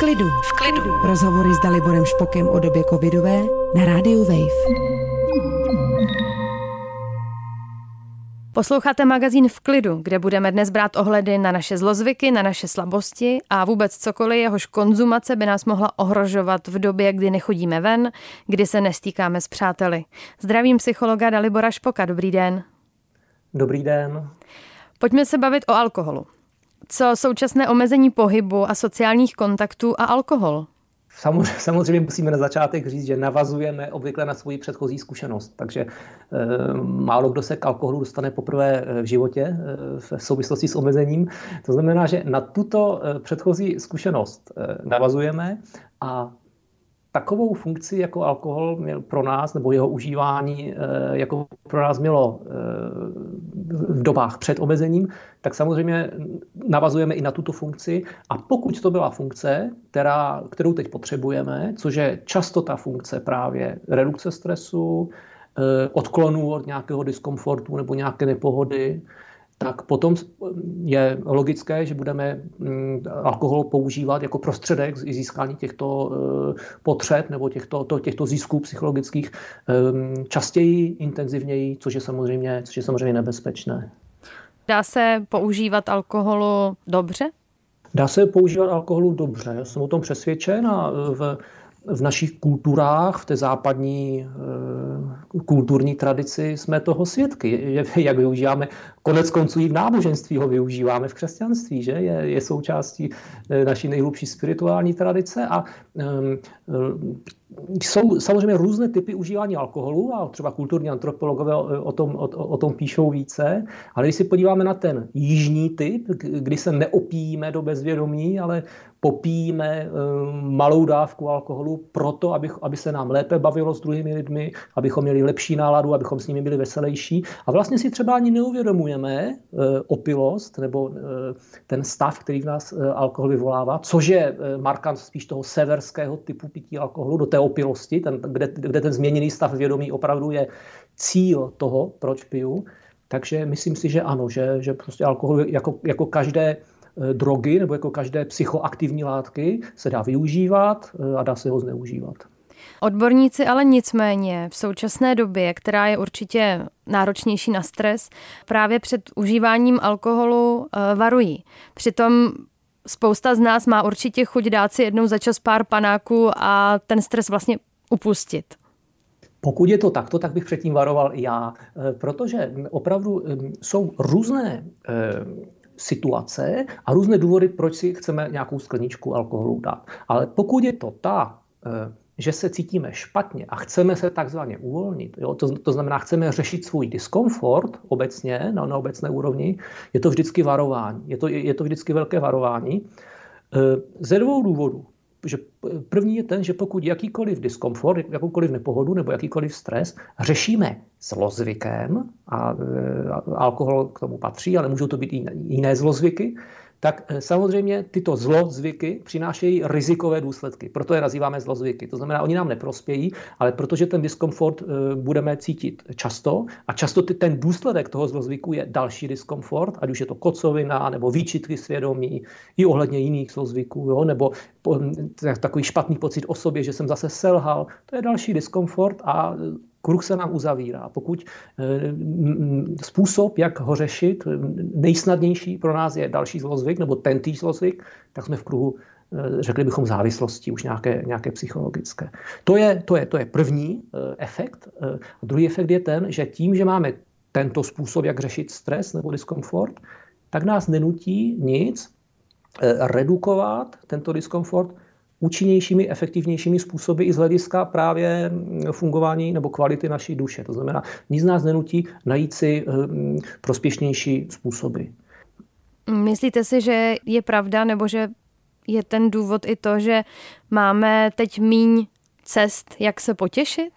klidu. V klidu. Rozhovory s Daliborem Špokem o době covidové na rádiu Wave. Posloucháte magazín V klidu, kde budeme dnes brát ohledy na naše zlozvyky, na naše slabosti a vůbec cokoliv, jehož konzumace by nás mohla ohrožovat v době, kdy nechodíme ven, kdy se nestýkáme s přáteli. Zdravím psychologa Dalibora Špoka, dobrý den. Dobrý den. Pojďme se bavit o alkoholu. Co současné omezení pohybu a sociálních kontaktů a alkohol? Samozřejmě musíme na začátek říct, že navazujeme obvykle na svoji předchozí zkušenost. Takže e, málo kdo se k alkoholu dostane poprvé eh, v životě e, v souvislosti s omezením. To znamená, že na tuto předchozí zkušenost e, navazujeme a takovou funkci jako alkohol měl pro nás, nebo jeho užívání jako pro nás mělo v dobách před omezením, tak samozřejmě navazujeme i na tuto funkci. A pokud to byla funkce, která, kterou teď potřebujeme, což je často ta funkce právě redukce stresu, eh, odklonu od nějakého diskomfortu nebo nějaké nepohody, tak potom je logické, že budeme mm, alkohol používat jako prostředek získání těchto eh, potřeb nebo těchto, to, těchto zisků psychologických eh, častěji, intenzivněji, což je samozřejmě, což je samozřejmě nebezpečné. Dá se používat alkoholu dobře? Dá se používat alkoholu dobře. Já jsem o tom přesvědčen a v, v našich kulturách, v té západní e, kulturní tradici jsme toho svědky. Jak využíváme, konec konců i v náboženství ho využíváme v křesťanství, že je, je součástí e, naší nejhlubší spirituální tradice a e, jsou samozřejmě různé typy užívání alkoholu a třeba kulturní antropologové o tom, o, o tom píšou více, ale když si podíváme na ten jižní typ, kdy se neopijíme do bezvědomí, ale popijeme eh, malou dávku alkoholu proto, aby, aby se nám lépe bavilo s druhými lidmi, abychom měli lepší náladu, abychom s nimi byli veselější. A vlastně si třeba ani neuvědomujeme eh, opilost nebo eh, ten stav, který v nás alkohol vyvolává, což je markant spíš toho severského typu pití alkoholu, do té opilosti, ten, kde, kde ten změněný stav vědomí opravdu je cíl toho, proč piju. Takže myslím si, že ano, že, že prostě alkohol jako, jako každé Eh, drogy nebo jako každé psychoaktivní látky se dá využívat eh, a dá se ho zneužívat. Odborníci ale nicméně v současné době, která je určitě náročnější na stres, právě před užíváním alkoholu eh, varují. Přitom spousta z nás má určitě chuť dát si jednou za čas pár panáků a ten stres vlastně upustit. Pokud je to takto, tak bych předtím varoval i já, protože opravdu jsou různé situace a různé důvody, proč si chceme nějakou skleničku alkoholu dát. Ale pokud je to ta, eh, že se cítíme špatně a chceme se takzvaně uvolnit, jo, to, to znamená, chceme řešit svůj diskomfort obecně, na, na obecné úrovni, je to vždycky varování. Je to, je to vždycky velké varování. Eh, ze dvou důvodů že první je ten, že pokud jakýkoliv diskomfort, jakoukoliv nepohodu nebo jakýkoliv stres řešíme zlozvykem, a, a alkohol k tomu patří, ale můžou to být i jiné zlozvyky, tak eh, samozřejmě tyto zlozvyky přinášejí rizikové důsledky. Proto je nazýváme zlozvyky. To znamená, oni nám neprospějí, ale protože ten diskomfort eh, budeme cítit často a často ten důsledek toho zlozvyku je další diskomfort, ať už je to kocovina nebo výčitky svědomí, i ohledně jiných zlozvyků, jo, nebo takový špatný pocit o sobě, že jsem zase selhal, to je další diskomfort a kruh se nám uzavírá. Pokud eh, způsob, jak ho řešit, nejsnadnější pro nás je další zlozvyk nebo tentýž zlozvyk, tak jsme v kruhu eh, řekli bychom závislosti, už nějaké, nějaké psychologické. To je, to je, to je první eh, efekt. A druhý efekt je ten, že tím, že máme tento způsob, jak řešit stres nebo diskomfort, tak nás nenutí nic redukovat tento diskomfort účinnějšími, efektivnějšími způsoby i z hlediska právě fungování nebo kvality naší duše. To znamená, nic nás nenutí najít si hm, prospěšnější způsoby. Myslíte si, že je pravda, nebo že je ten důvod i to, že máme teď míň cest, jak se potěšit?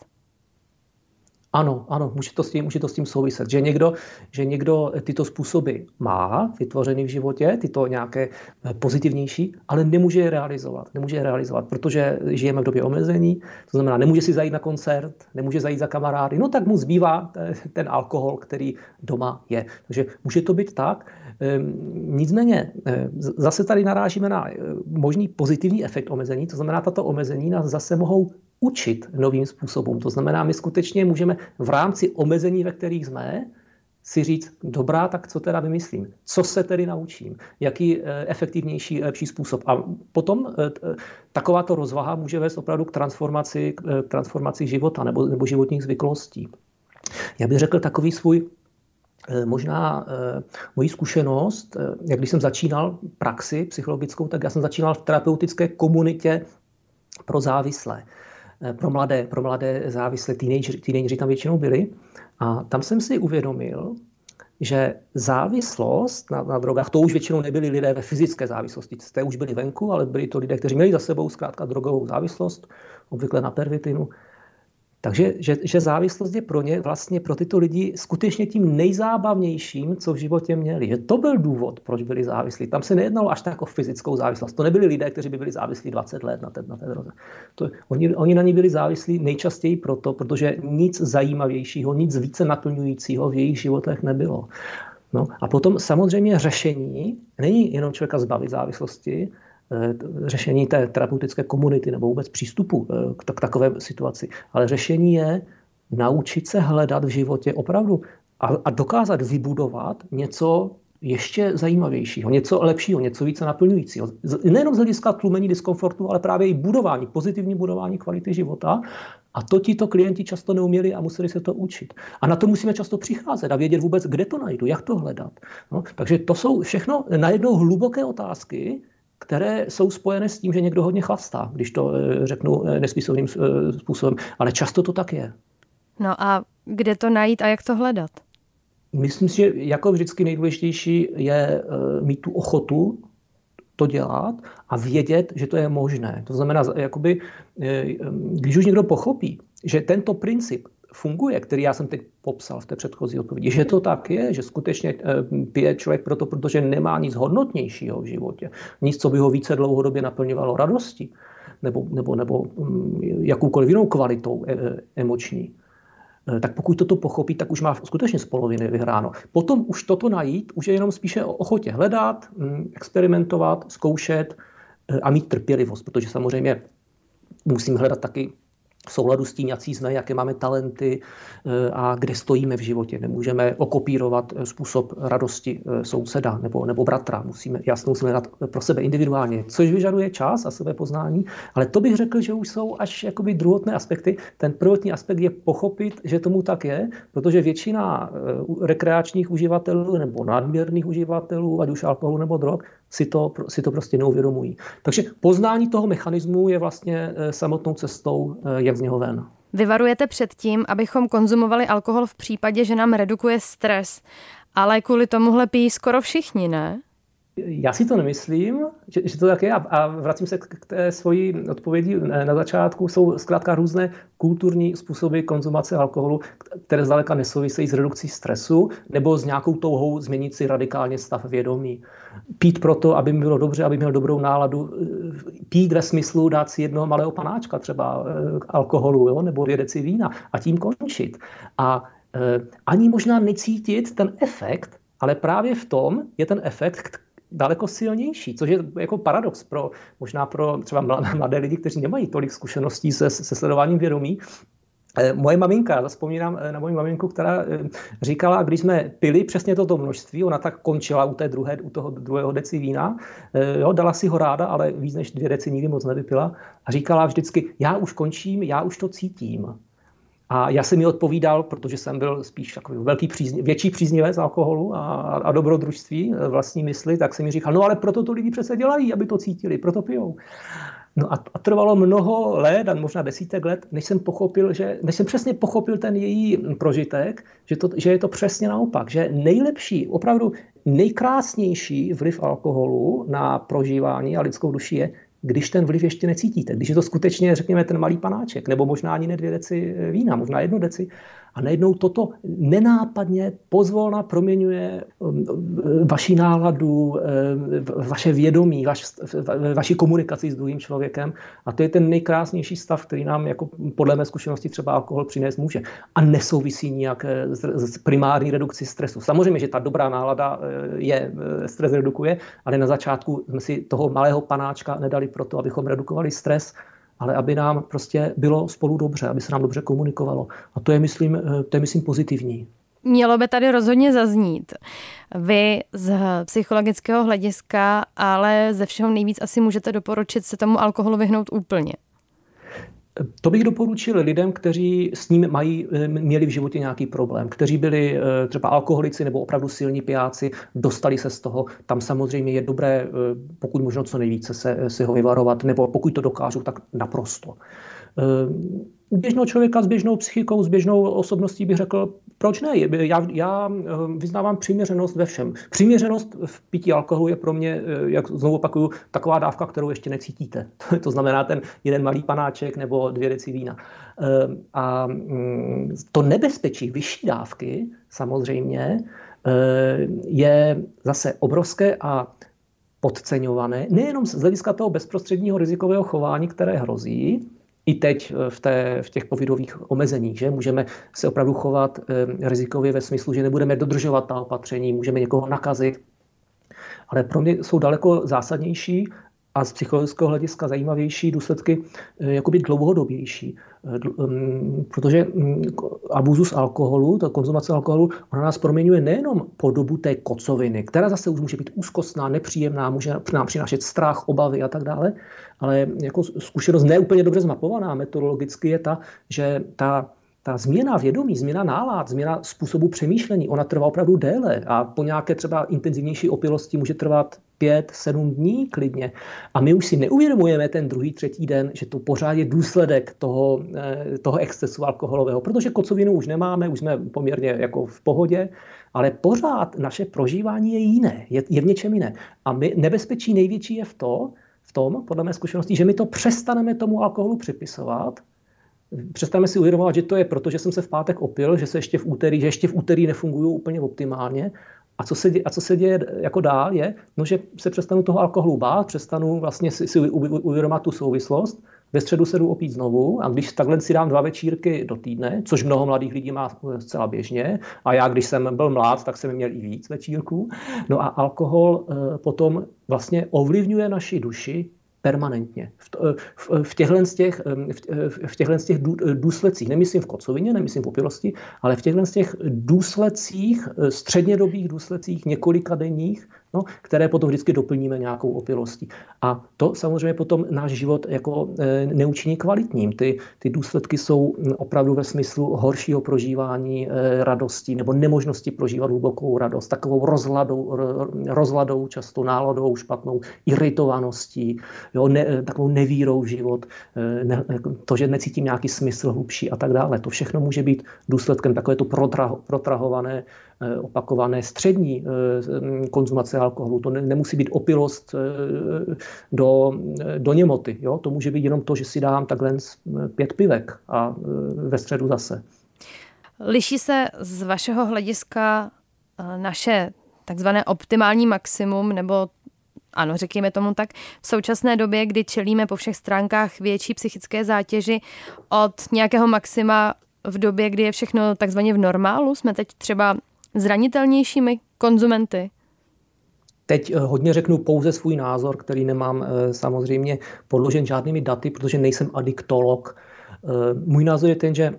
Ano, ano, může to s tím, může to s tím souviset, že někdo, že někdo tyto způsoby má vytvořený v životě, tyto nějaké eh, pozitivnější, ale nemůže je realizovat. Nemůže je realizovat, protože žijeme v době omezení, to znamená, nemůže si zajít na koncert, nemůže zajít za kamarády, no tak mu zbývá eh, ten alkohol, který doma je. Takže může to být tak. Ehm, nicméně eh, zase tady narážíme na možný pozitivní efekt omezení, to znamená, tato omezení nás zase mohou učit novým způsobům. To znamená, my skutečně můžeme v rámci omezení, ve kterých jsme, si říct, dobrá, tak co teda vymyslím? Co se tedy naučím? Jaký eh, efektivnější, lepší způsob? A potom eh, takováto rozvaha může vést opravdu k transformaci, k eh, transformaci života nebo, nebo životních zvyklostí. Já bych řekl takový svůj Možná moji zkušenost, jak když jsem začínal praxi psychologickou, tak já jsem začínal v terapeutické komunitě pro závislé. Eh, pro mladé, pro mladé závislé teenagery, tam většinou byli. A tam jsem si uvědomil, že závislost na, na drogách, to už většinou nebyli lidé ve fyzické závislosti, jste už byli venku, ale byli to lidé, kteří měli za sebou zkrátka drogovou závislost, obvykle na pervitinu, takže že, že závislost je pro ně vlastně pro tyto lidi skutečně tím nejzábavnější, co v životě měli. Že to byl důvod, proč byli závislí. Tam se nejednalo až tak o fyzickou závislost. To nebyli lidé, kteří by byli závislí 20 let na té, na té droze. To, oni, oni na ní byli závislí nejčastěji proto, protože nic zajímavějšího, nic více naplňujícího v jejich životech nebylo. No, a potom samozřejmě řešení není jenom člověka zbavit závislosti, řešení té terapeutické komunity nebo vůbec přístupu eh, k takové situaci. Ale řešení je naučit se hledat v životě opravdu a, a dokázat vybudovat něco ještě zajímavějšího, něco lepšího, něco více naplňujícího. Nejenom z hlediska tlumení diskomfortu, ale právě i budování, pozitivní budování kvality života. A to tito klienti často neuměli a museli se to učit. A na to musíme často přicházet a vědět vůbec, kde to najdu, jak to hledat. No, takže to jsou všechno najednou hluboké otázky, které jsou spojené s tím, že někdo hodně chlastá, když to eh, řeknu eh, nesmyslným eh, způsobem. Ale často to tak je. No a kde to najít a jak to hledat? Myslím si, že jako vždycky nejdůležitější je mít tu ochotu to dělat a vědět, že to je možné. To znamená, jakoby, když už někdo pochopí, že tento princip funguje, který já jsem teď popsal v té předchozí odpovědi, že to tak je, že skutečně eh, pije člověk proto, protože nemá nic hodnotnějšího v životě, nic, co by ho více dlouhodobě naplňovalo radostí nebo, nebo, nebo mm, jakoukoliv jinou kvalitou e, e, emoční. Eh, tak pokud toto pochopí, tak už má skutečně z poloviny vyhráno. Potom už toto najít, už je jenom spíše o ochotě hledat, mm, experimentovat, zkoušet eh, a mít trpělivost, protože samozřejmě musím hledat taky v souladu s tím, jaký jsme, jaké máme talenty eh, a kde stojíme v životě. Nemůžeme okopírovat eh, způsob radosti eh, souseda nebo, nebo bratra. Musíme jasnou musíme dát pro sebe individuálně, což vyžaduje čas a sebe poznání, ale to bych řekl, že už jsou až jakoby druhotné aspekty. Ten prvotní aspekt je pochopit, že tomu tak je, protože většina rekreačních uživatelů nebo nadměrných uživatelů, ať už alkoholu nebo drog, si to, si to prostě neuvědomují. Takže poznání toho mechanismu je vlastně samotnou cestou, jak jak z něho ven. Vyvarujete před tím, abychom konzumovali alkohol v případě, že nám redukuje stres, ale kvůli tomuhle pijí skoro všichni, ne? Já si to nemyslím, že, že to tak je a vracím se k té svoji odpovědi na začátku. Jsou zkrátka různé kulturní způsoby konzumace alkoholu, které zdaleka nesouvisejí s redukcí stresu nebo s nějakou touhou změnit si radikálně stav vědomí. Pít proto, aby mi bylo dobře, aby měl dobrou náladu. Pít ve smyslu dát si jednoho malého panáčka třeba eh, alkoholu jo? nebo dvě vína a tím končit. A eh, ani možná necítit ten efekt, ale právě v tom je ten efekt, daleko silnější, což je jako paradox pro možná pro třeba mladé lidi, kteří nemají tolik zkušeností se, se sledováním vědomí, eh, Moje maminka, vzpomínám eh, na moji maminku, která eh, říkala, když jsme pili přesně toto množství, ona tak končila u, té druhé, u toho druhého deci vína, jo, dala si ho ráda, ale víc než dvě deci nikdy moc nevypila a říkala vždycky, já už končím, já už to cítím. A já jsem mi odpovídal, protože jsem byl spíš takový velký přízně, větší příznivec alkoholu a, a dobrodružství e, vlastní mysli, tak jsem mi říkal, no ale proto to lidi přece dělají, aby to cítili, proto pijou. No a, a trvalo mnoho let, a možná desítek let, než jsem pochopil, že, než jsem přesně pochopil ten její prožitek, že, to, že je to přesně naopak, že nejlepší, opravdu nejkrásnější vliv alkoholu na prožívání a lidskou duši je když ten vliv ještě necítíte, když je to skutečně, řekněme, ten malý panáček, nebo možná ani ne dvě deci vína, možná jednu deci, a najednou toto nenápadně pozvolna proměňuje um, vaši náladu, um, vaše vědomí, vaš, vaši komunikaci s druhým člověkem. A to je ten nejkrásnější stav, který nám jako podle mé zkušenosti třeba alkohol přinést může. A nesouvisí nijak eh, s primární redukcí stresu. Samozřejmě, že ta dobrá nálada eh, je, eh, stres redukuje, ale na začátku jsme si toho malého panáčka nedali proto, abychom redukovali stres, ale aby nám prostě bylo spolu dobře, aby se nám dobře komunikovalo. A to je, myslím, eh, to je, myslím pozitivní. Mělo by tady rozhodně zaznít. Vy z psychologického hlediska, ale ze všeho nejvíc asi můžete doporučit se tomu alkoholu vyhnout úplně. To bych doporučil lidem, kteří s ním mají, eh, měli v životě nějaký problém, kteří byli eh, třeba alkoholici nebo opravdu silní pijáci, dostali se z toho. Tam samozřejmě je dobré, eh, pokud možno co nejvíce se, se ho vyvarovat, nebo pokud to dokážu, tak naprosto. U běžného člověka s běžnou psychikou, s běžnou osobností bych řekl, proč ne? Já, já vyznávám přiměřenost ve všem. Přiměřenost v pití alkoholu je pro mě, jak znovu opakuju, taková dávka, kterou ještě necítíte. to znamená ten jeden malý panáček nebo dvě deci vína. A mm, to nebezpečí vyšší dávky samozřejmě je zase obrovské a podceňované, nejenom z hlediska toho bezprostředního rizikového chování, které hrozí, i teď eh, v, té, v těch covidových omezeních, že můžeme se opravdu chovat eh, rizikově ve smyslu, že nebudeme dodržovat ta opatření, můžeme někoho nakazit. Ale pro mě jsou daleko zásadnější a z psychologického hlediska zajímavější důsledky eh, jakoby dlouhodobější. Mm, protože mm, abuzus alkoholu, ta konzumace alkoholu, ona nás proměňuje nejenom po dobu té kocoviny, která zase už může být úzkostná, nepříjemná, může nám přinášet strach, obavy a tak dále, ale jako zkušenost neúplně dobře zmapovaná metodologicky je ta, že ta ta změna vědomí, změna nálad, změna způsobu přemýšlení, ona trvá opravdu déle a po nějaké třeba intenzivnější opilosti může trvat pět, sedm dní klidně. A my už si neuvědomujeme ten druhý, třetí den, že to pořád je důsledek toho, eh, toho excesu alkoholového, protože kocovinu už nemáme, už jsme poměrně jako v pohodě, ale pořád naše prožívání je jiné, je, je v něčem jiné. A my, nebezpečí největší je v to, v tom, podle mé zkušenosti, že my to přestaneme tomu alkoholu připisovat přestaneme si uvědomovat, že to je proto, že jsem se v pátek opil, že se ještě v úterý, že ještě v úterý nefungují úplně optimálně. A co se, děje, a co se děje jako dál je, no, že se přestanu toho alkoholu bát, přestanu vlastně si, si uvědomovat tu souvislost, ve středu se jdu opít znovu a když takhle si dám dva večírky do týdne, což mnoho mladých lidí má zcela běžně, a já, když jsem byl mlád, tak jsem měl i víc večírků, no a alkohol e, potom vlastně ovlivňuje naši duši permanentně. V, v, v těchto z těch, v, v těchto z těch důsledcích, nemyslím v kocovině, nemyslím v opilosti, ale v těchto z těch důsledcích, střednědobých důsledcích, několika denních, no, které potom vždycky doplníme nějakou opilostí. A to samozřejmě potom náš život jako e, neučiní kvalitním. Ty, ty důsledky jsou opravdu ve smyslu horšího prožívání e, radosti nebo nemožnosti prožívat hlubokou radost, takovou rozladou, rozladou často náladou špatnou, iritovaností, jo, ne, e, takovou nevírou v život, ne, to, že necítím nějaký smysl hlubší a tak dále. To všechno může být důsledkem takové to protrahované opakované střední eh, konzumace alkoholu. To nemusí být opilost eh, do, do němoty. Jo? To může být jenom to, že si dám takhle pět pivek a ve středu zase. Liší se z vašeho hlediska naše takzvané optimální maximum nebo ano, řekněme tomu tak, v současné době, kdy čelíme po všech stránkách větší psychické zátěži od nějakého maxima v době, kdy je všechno takzvaně v normálu, jsme teď třeba zranitelnějšími konzumenty? Teď eh, hodně řeknu pouze svůj názor, který nemám eh, samozřejmě podložen žádnými daty, protože nejsem adiktolog. Eh, můj názor je ten, že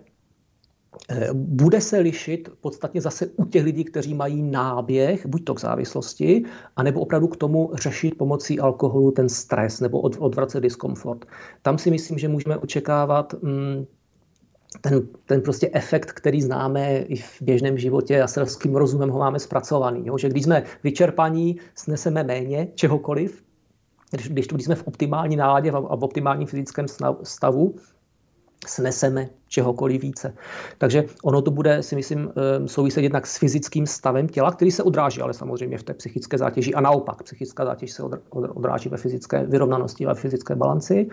bude se lišit podstatně zase u těch lidí, kteří mají náběh, buď to k závislosti, anebo opravdu k tomu řešit pomocí alkoholu ten stres nebo odvracet diskomfort. Tam si myslím, že můžeme očekávat mm, ten, ten prostě efekt, který známe i v běžném životě a selským rozumem ho máme zpracovaný. Jo? Že když jsme vyčerpaní, sneseme méně čehokoliv, když, když, jsme v optimální náladě a v optimálním fyzickém stavu, sneseme čehokoliv více. Takže ono to bude, si myslím, eh, souviset jednak s fyzickým stavem těla, který se odráží, ale samozřejmě v té psychické zátěži a naopak. Psychická zátěž se odráží ve fyzické vyrovnanosti, ve fyzické balanci.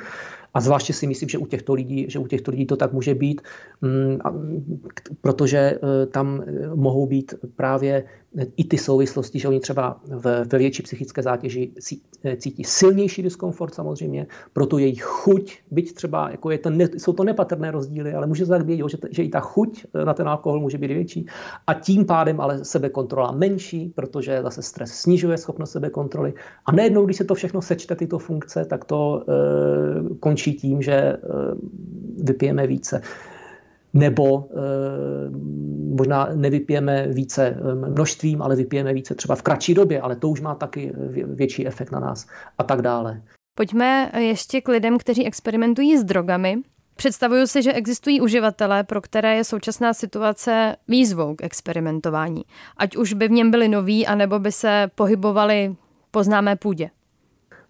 A zvláště si myslím, že u těchto lidí, že u těchto lidí to tak může být, mm, protože eh, tam eh, mohou být právě i ty souvislosti, že oni třeba ve větší psychické zátěži cítí silnější diskomfort samozřejmě, proto jejich chuť, byť třeba jako je to jsou to nepatrné rozdíly, ale může se tak vědět, že, že i ta chuť na ten alkohol může být větší a tím pádem ale sebekontrola menší, protože zase stres snižuje schopnost sebekontroly a nejednou, když se to všechno sečte, tyto funkce, tak to e, končí tím, že e, vypijeme více nebo e, možná nevypijeme více množstvím, ale vypijeme více třeba v kratší době, ale to už má taky větší efekt na nás a tak dále. Pojďme ještě k lidem, kteří experimentují s drogami. Představuju si, že existují uživatelé, pro které je současná situace výzvou k experimentování. Ať už by v něm byli noví, anebo by se pohybovali po známé půdě.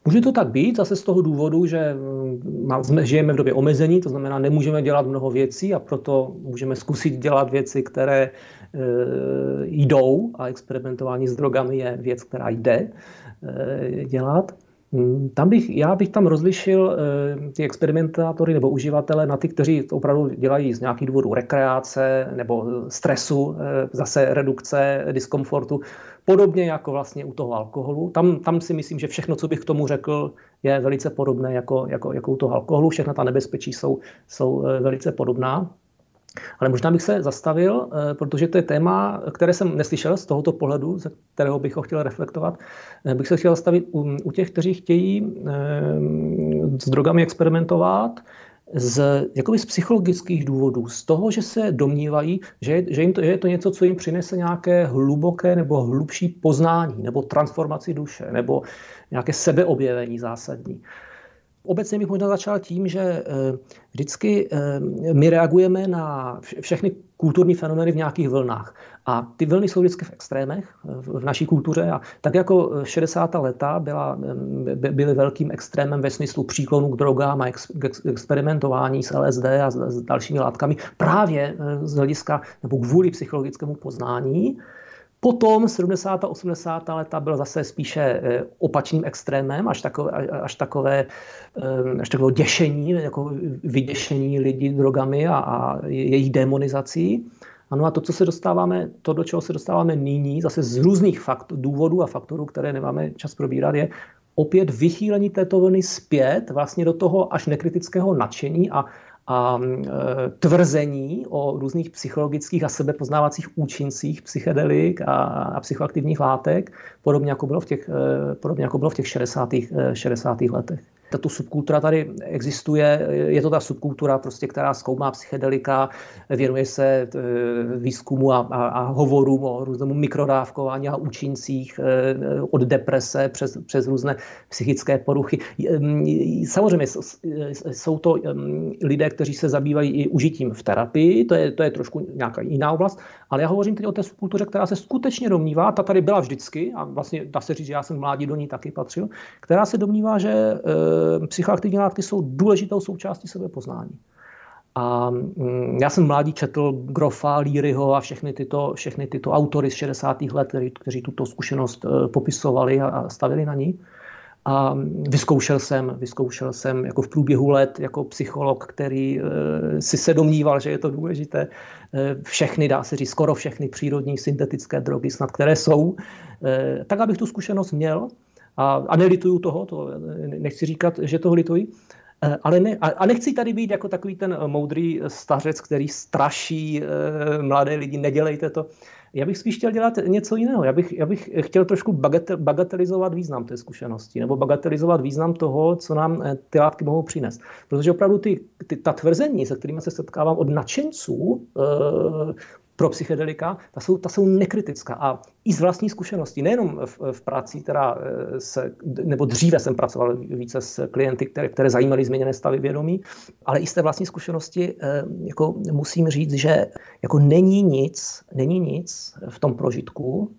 Může to tak být zase z toho důvodu, že mm, žijeme v době omezení, to znamená, nemůžeme dělat mnoho věcí a proto můžeme zkusit dělat věci, které e, jdou a experimentování s drogami je věc, která jde e, dělat. Hmm, tam bych, já bych tam rozlišil e, ty experimentátory nebo uživatele na ty, kteří to opravdu dělají z nějakých důvodů rekreace nebo stresu, e, zase redukce diskomfortu, podobně jako vlastně u toho alkoholu. Tam, tam si myslím, že všechno, co bych k tomu řekl, je velice podobné jako, jako, jako u toho alkoholu. Všechna ta nebezpečí jsou, jsou e, velice podobná. Ale možná bych se zastavil, eh, protože to je téma, které jsem neslyšel z tohoto pohledu, ze kterého bych ho chtěl reflektovat. Eh, bych se chtěl zastavit u, u těch, kteří chtějí eh, s drogami experimentovat, z, jakoby z psychologických důvodů, z toho, že se domnívají, že, že, jim to, že je to něco, co jim přinese nějaké hluboké nebo hlubší poznání, nebo transformaci duše, nebo nějaké sebeobjevení zásadní. Obecně bych možná začal tím, že eh, vždycky eh, my reagujeme na všechny kulturní fenomény v nějakých vlnách. A ty vlny jsou vždycky v extrémech v naší kultuře. A tak jako 60. leta byla, byly velkým extrémem ve smyslu příklonu k drogám a experimentování s LSD a s, dalšími látkami právě eh, z hlediska nebo kvůli psychologickému poznání, Potom 70. a 80. leta byl zase spíše eh, opačným extrémem, až takové, až takové, eh, až takové děšení, jako vyděšení lidí drogami a, a jejich demonizací. Ano a to, co se dostáváme, to, do čeho se dostáváme nyní, zase z různých fakt, důvodů a faktorů, které nemáme čas probírat, je opět vychýlení této vlny zpět vlastně do toho až nekritického nadšení a, a e, tvrzení o různých psychologických a sebepoznávacích účincích psychedelik a, a psychoaktivních látek, podobně jako bylo v těch, e, podobně jako bylo v těch 60. 60. E, letech tato subkultura tady existuje, je to ta subkultura, prostě, která zkoumá psychedelika, věnuje se e, výzkumu a, a, a hovorům o různému mikrodávkování a účincích e, od deprese přes, přes různé psychické poruchy. Samozřejmě jsou to lidé, kteří se zabývají i užitím v terapii, to je, to je trošku nějaká jiná oblast, ale já hovořím teď o té subkultuře, která se skutečně domnívá, ta tady byla vždycky, a vlastně dá se říct, že já jsem mládí do ní taky patřil, která se domnívá, že e, psychoaktivní látky jsou důležitou součástí sebepoznání. A mm, já jsem mládí četl Grofa, Líryho a všechny tyto, všechny tyto autory z 60. let, kteří, kteří tuto zkušenost e, popisovali a stavili na ní. A vyzkoušel jsem, vyzkoušel jsem jako v průběhu let jako psycholog, který e, si se domníval, že je to důležité, všechny, dá se říct, skoro všechny přírodní syntetické drogy, snad které jsou, tak abych tu zkušenost měl a, a nelituju toho, to nechci říkat, že toho lituji, ale ne, a nechci tady být jako takový ten moudrý stařec, který straší mladé lidi, nedělejte to. Já bych spíš chtěl dělat něco jiného. Já bych, já bych chtěl trošku bagatelizovat význam té zkušenosti nebo bagatelizovat význam toho, co nám eh, ty látky mohou přinést. Protože opravdu ty, ty, ta tvrzení, se kterými se setkávám od nadšenců, pro psychedelika, ta jsou, ta jsou nekritická. A i z vlastní zkušenosti, nejenom v, v práci, která eh, se, nebo dříve jsem pracoval více s klienty, které, které zajímaly změněné stavy vědomí, ale i z té vlastní zkušenosti eh, jako musím říct, že jako není nic, není nic v tom prožitku,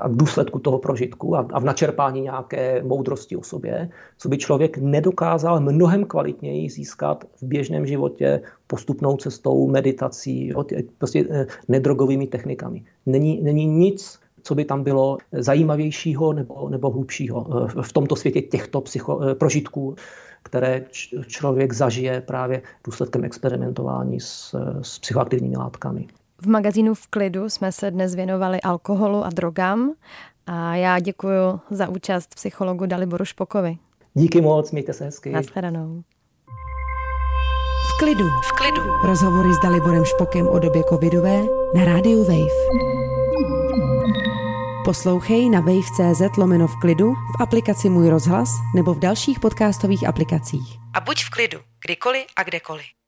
a v důsledku toho prožitku a, v načerpání nějaké moudrosti o sobě, co by člověk nedokázal mnohem kvalitněji získat v běžném životě postupnou cestou, meditací, prostě eh, nedrogovými technikami. Není, není nic, co by tam bylo zajímavějšího nebo, nebo hlubšího eh, v tomto světě těchto psycho, eh, prožitků, které člověk zažije právě důsledkem experimentování s, s psychoaktivními látkami. V magazínu V klidu jsme se dnes věnovali alkoholu a drogám a já děkuji za účast psychologu Daliboru Špokovi. Díky moc, mějte se hezky. Naschledanou. V klidu. V klidu. Rozhovory s Daliborem Špokem o době covidové na rádiu Wave. Poslouchej na wave.cz lomeno v klidu, v aplikaci Můj rozhlas nebo v dalších podcastových aplikacích. A buď v klidu, kdykoliv a kdekoliv.